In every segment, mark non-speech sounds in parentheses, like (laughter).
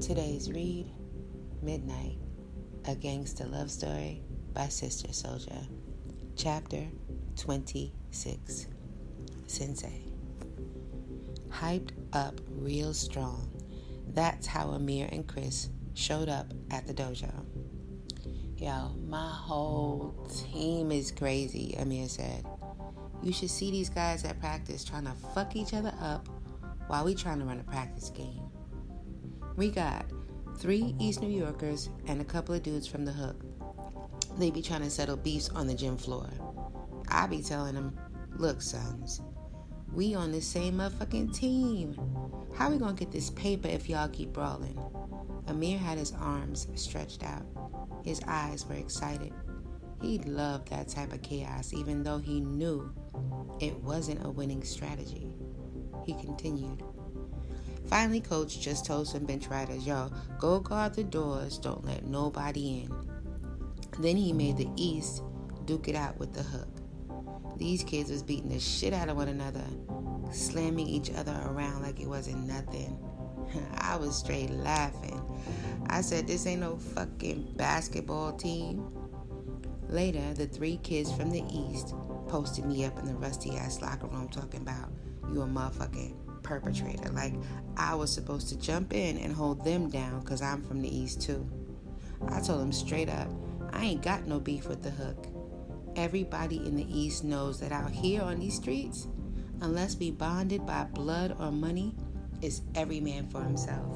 Today's read Midnight, a gangster love story by Sister Souljah. Chapter 26 Sensei. Hyped up real strong. That's how Amir and Chris showed up at the dojo. Yo, my whole team is crazy, Amir said. You should see these guys at practice trying to fuck each other up while we trying to run a practice game. We got three East New Yorkers and a couple of dudes from the hook. They be trying to settle beefs on the gym floor. I be telling them, look, sons, we on the same motherfucking team. How we gonna get this paper if y'all keep brawling? Amir had his arms stretched out. His eyes were excited. He loved that type of chaos, even though he knew it wasn't a winning strategy. He continued. Finally, coach just told some bench riders, y'all, go guard the doors, don't let nobody in. Then he made the East duke it out with the hook. These kids was beating the shit out of one another, slamming each other around like it wasn't nothing. (laughs) I was straight laughing. I said, this ain't no fucking basketball team. Later, the three kids from the East posted me up in the rusty ass locker room talking about you a motherfucking perpetrator. Like I was supposed to jump in and hold them down because I'm from the East too. I told them straight up, I ain't got no beef with the hook. Everybody in the East knows that out here on these streets, unless we bonded by blood or money, it's every man for himself.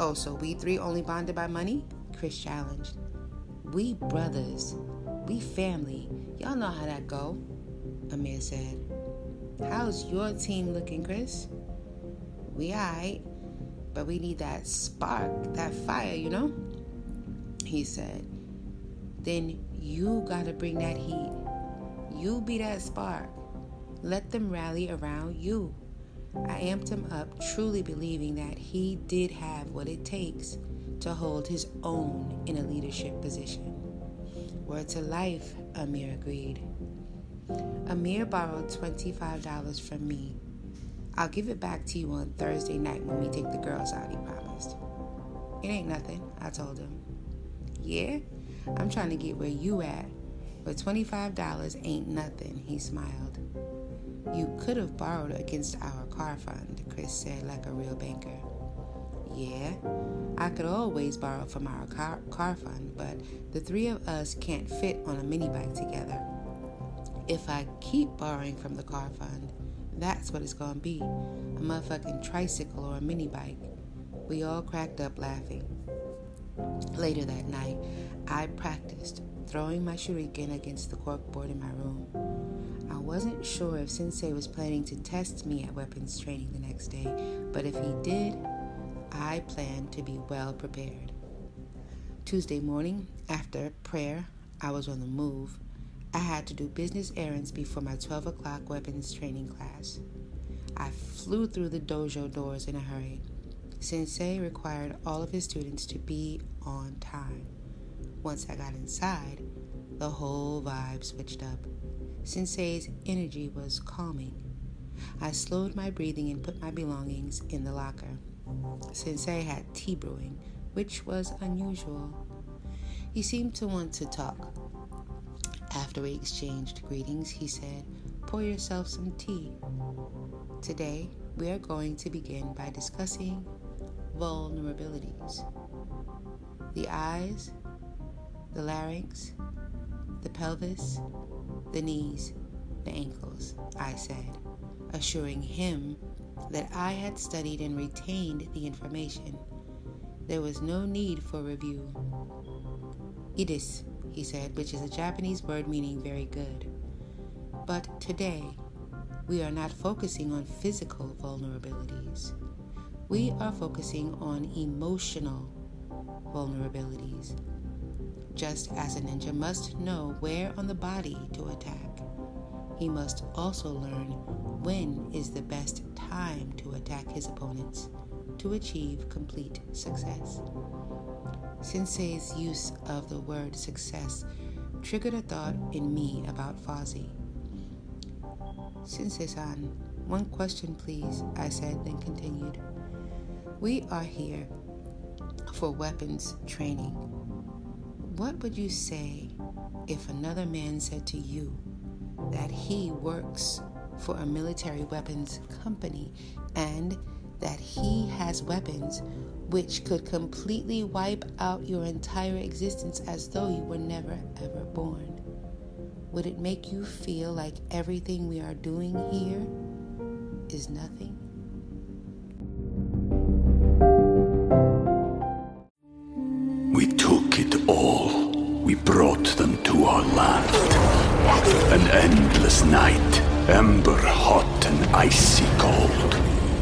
Oh, so we three only bonded by money? Chris challenged. We brothers. We family. Y'all know how that go, Amir said. How's your team looking, Chris? We alright, but we need that spark, that fire, you know? He said. Then you gotta bring that heat. You be that spark. Let them rally around you. I amped him up, truly believing that he did have what it takes to hold his own in a leadership position. Word to life, Amir agreed. Amir borrowed $25 from me. I'll give it back to you on Thursday night when we take the girls out, he promised. It ain't nothing, I told him. Yeah? I'm trying to get where you at, but $25 ain't nothing, he smiled. You could have borrowed against our car fund, Chris said like a real banker. Yeah, I could always borrow from our car, car fund, but the three of us can't fit on a mini bike together. If I keep borrowing from the car fund, that's what it's gonna be a motherfucking tricycle or a mini bike. We all cracked up laughing. Later that night, I practiced throwing my shuriken against the corkboard in my room. I wasn't sure if Sensei was planning to test me at weapons training the next day, but if he did, I planned to be well prepared. Tuesday morning, after prayer, I was on the move. I had to do business errands before my 12 o'clock weapons training class. I flew through the dojo doors in a hurry. Sensei required all of his students to be on time. Once I got inside, the whole vibe switched up. Sensei's energy was calming. I slowed my breathing and put my belongings in the locker. Sensei had tea brewing, which was unusual. He seemed to want to talk. After we exchanged greetings, he said, Pour yourself some tea. Today, we are going to begin by discussing vulnerabilities the eyes, the larynx, the pelvis, the knees, the ankles, I said, assuring him that I had studied and retained the information. There was no need for review. Idis, he said, which is a Japanese word meaning very good. But today, we are not focusing on physical vulnerabilities. We are focusing on emotional vulnerabilities. Just as a ninja must know where on the body to attack, he must also learn when is the best time to attack his opponents to achieve complete success. Sensei's use of the word success triggered a thought in me about Fozzie. Sensei-san, one question please, I said, then continued. We are here for weapons training. What would you say if another man said to you that he works for a military weapons company and that he has weapons which could completely wipe out your entire existence as though you were never ever born? Would it make you feel like everything we are doing here is nothing? We took it all. We brought them to our land. An endless night, ember hot and icy cold.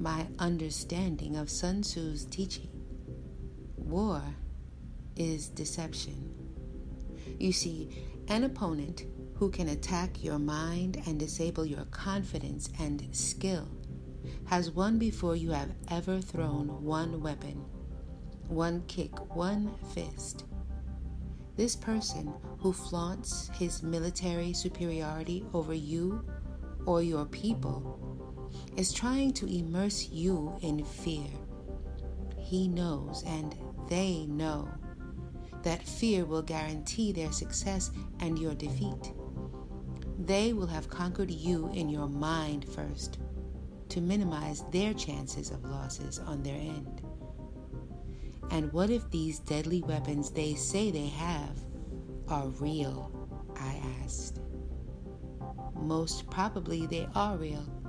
my understanding of Sun Tzu's teaching. War is deception. You see, an opponent who can attack your mind and disable your confidence and skill has won before you have ever thrown one weapon, one kick, one fist. This person who flaunts his military superiority over you or your people is trying to immerse you in fear. He knows and they know that fear will guarantee their success and your defeat. They will have conquered you in your mind first to minimize their chances of losses on their end. And what if these deadly weapons they say they have are real? I asked. Most probably they are real.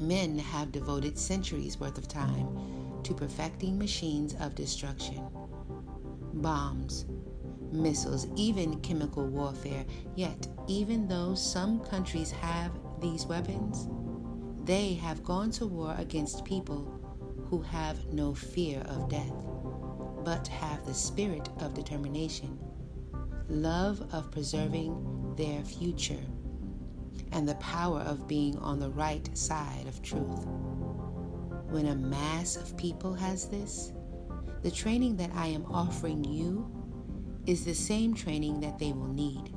Men have devoted centuries worth of time to perfecting machines of destruction. Bombs, missiles, even chemical warfare. Yet, even though some countries have these weapons, they have gone to war against people who have no fear of death, but have the spirit of determination, love of preserving their future, and the power of being on the right side of truth. When a mass of people has this, the training that I am offering you is the same training that they will need.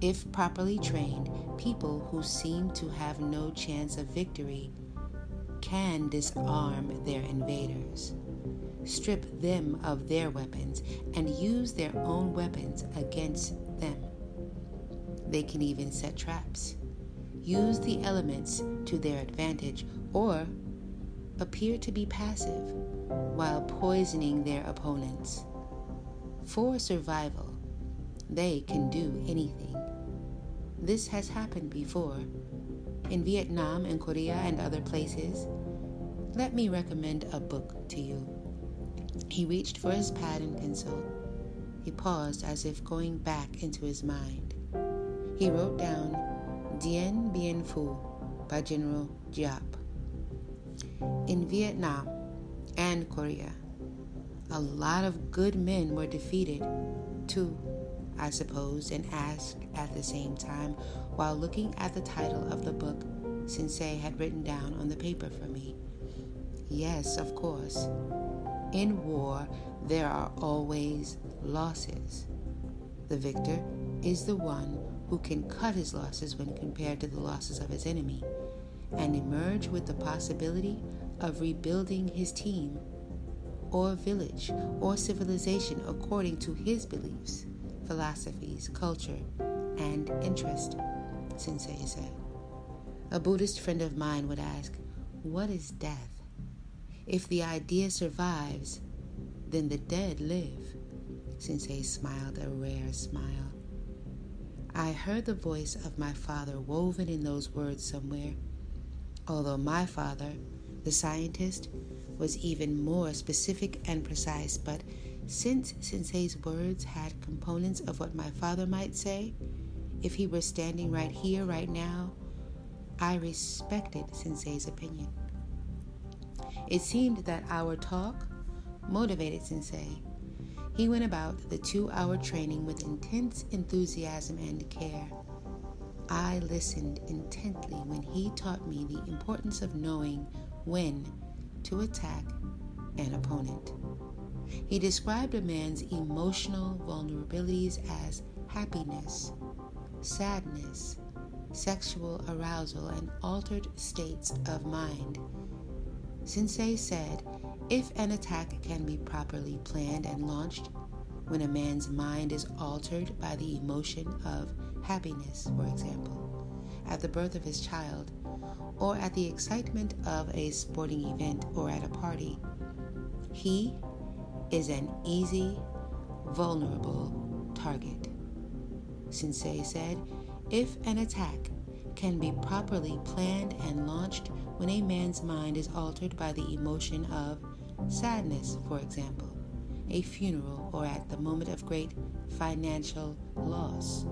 If properly trained, people who seem to have no chance of victory can disarm their invaders, strip them of their weapons, and use their own weapons against. They can even set traps, use the elements to their advantage, or appear to be passive while poisoning their opponents. For survival, they can do anything. This has happened before. In Vietnam and Korea and other places. Let me recommend a book to you. He reached for his pad and pencil. He paused as if going back into his mind. He wrote down Dien Bien Phu by General Giap. In Vietnam and Korea, a lot of good men were defeated, too, I suppose, and asked at the same time while looking at the title of the book Sensei had written down on the paper for me. Yes, of course. In war, there are always losses. The victor is the one who can cut his losses when compared to the losses of his enemy and emerge with the possibility of rebuilding his team or village or civilization according to his beliefs, philosophies, culture, and interest, Sensei said. A Buddhist friend of mine would ask, what is death? If the idea survives, then the dead live. Sensei smiled a rare smile. I heard the voice of my father woven in those words somewhere, although my father, the scientist, was even more specific and precise. But since Sensei's words had components of what my father might say, if he were standing right here, right now, I respected Sensei's opinion. It seemed that our talk motivated Sensei. He went about the two hour training with intense enthusiasm and care. I listened intently when he taught me the importance of knowing when to attack an opponent. He described a man's emotional vulnerabilities as happiness, sadness, sexual arousal, and altered states of mind. Sensei said if an attack can be properly planned and launched, when a man's mind is altered by the emotion of happiness, for example, at the birth of his child, or at the excitement of a sporting event or at a party, he is an easy, vulnerable target. Sensei said if an attack can be properly planned and launched when a man's mind is altered by the emotion of sadness, for example, a funeral, or at the moment of great financial loss,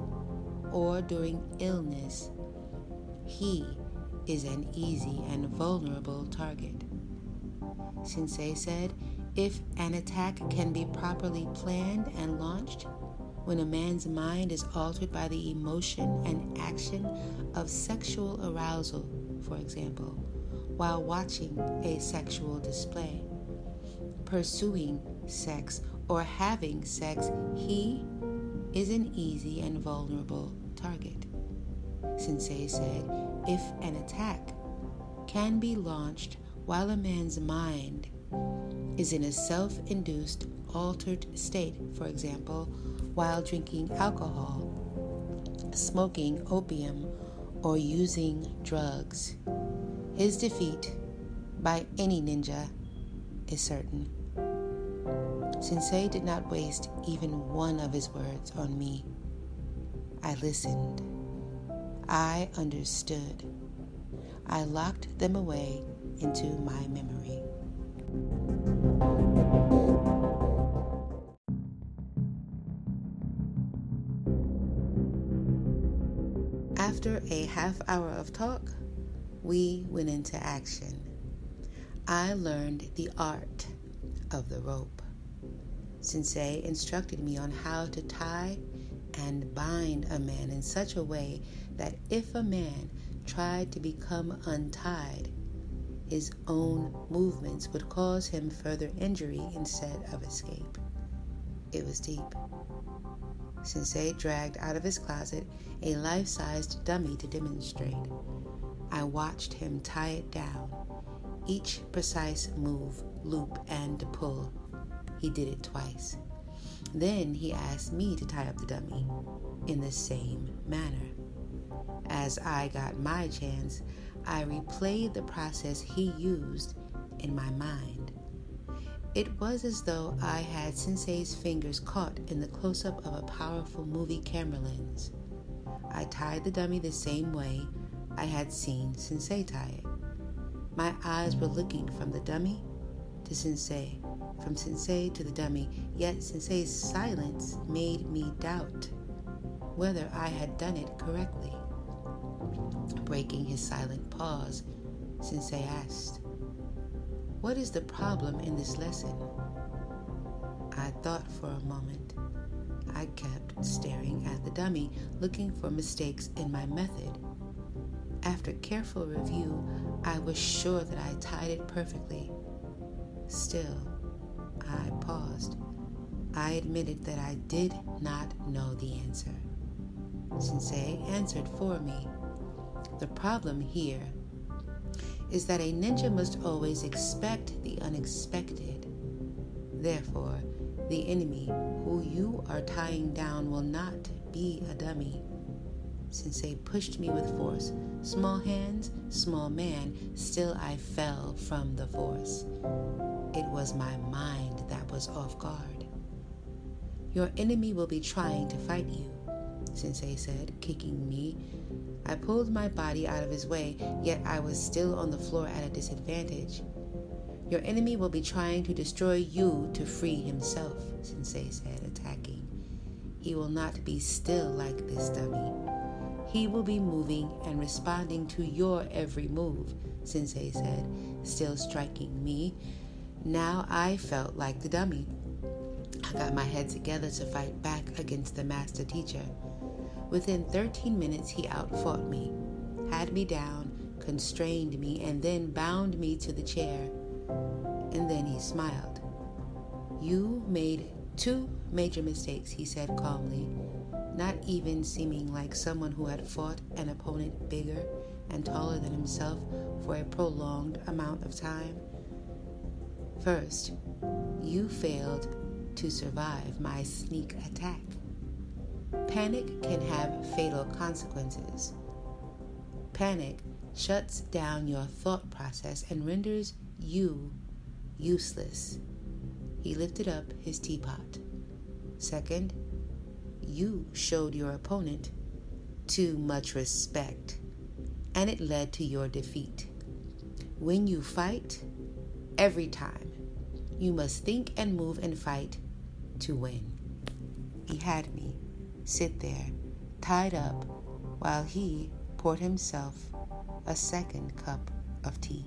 or during illness, he is an easy and vulnerable target. Sensei said if an attack can be properly planned and launched, when a man's mind is altered by the emotion and action of sexual arousal, for example, while watching a sexual display, pursuing sex, or having sex, he is an easy and vulnerable target. Sensei said if an attack can be launched while a man's mind is in a self induced altered state, for example, while drinking alcohol, smoking opium, or using drugs. His defeat by any ninja is certain. Sensei did not waste even one of his words on me. I listened. I understood. I locked them away into my memory. After a half hour of talk, we went into action. I learned the art of the rope. Sensei instructed me on how to tie and bind a man in such a way that if a man tried to become untied, his own movements would cause him further injury instead of escape. It was deep. Sensei dragged out of his closet a life sized dummy to demonstrate. I watched him tie it down, each precise move, loop, and pull. He did it twice. Then he asked me to tie up the dummy in the same manner. As I got my chance, I replayed the process he used in my mind. It was as though I had Sensei's fingers caught in the close up of a powerful movie camera lens. I tied the dummy the same way I had seen Sensei tie it. My eyes were looking from the dummy to Sensei, from Sensei to the dummy, yet Sensei's silence made me doubt whether I had done it correctly. Breaking his silent pause, Sensei asked, what is the problem in this lesson? I thought for a moment. I kept staring at the dummy, looking for mistakes in my method. After careful review, I was sure that I tied it perfectly. Still, I paused. I admitted that I did not know the answer. Sensei answered for me. The problem here is that a ninja must always expect the unexpected. Therefore, the enemy who you are tying down will not be a dummy. Sensei pushed me with force. Small hands, small man, still I fell from the force. It was my mind off guard. Your enemy will be trying to fight you, Sensei said, kicking me. I pulled my body out of his way, yet I was still on the floor at a disadvantage. Your enemy will be trying to destroy you to free himself, Sensei said, attacking. He will not be still like this dummy. He will be moving and responding to your every move, Sensei said, still striking me. Now I felt like the dummy. I got my head together to fight back against the master teacher. Within 13 minutes, he outfought me, had me down, constrained me, and then bound me to the chair. And then he smiled. You made two major mistakes, he said calmly, not even seeming like someone who had fought an opponent bigger and taller than himself for a prolonged amount of time. First, you failed to survive my sneak attack. Panic can have fatal consequences. Panic shuts down your thought process and renders you useless. He lifted up his teapot. Second, you showed your opponent too much respect, and it led to your defeat. When you fight, every time, you must think and move and fight to win. He had me sit there, tied up, while he poured himself a second cup of tea.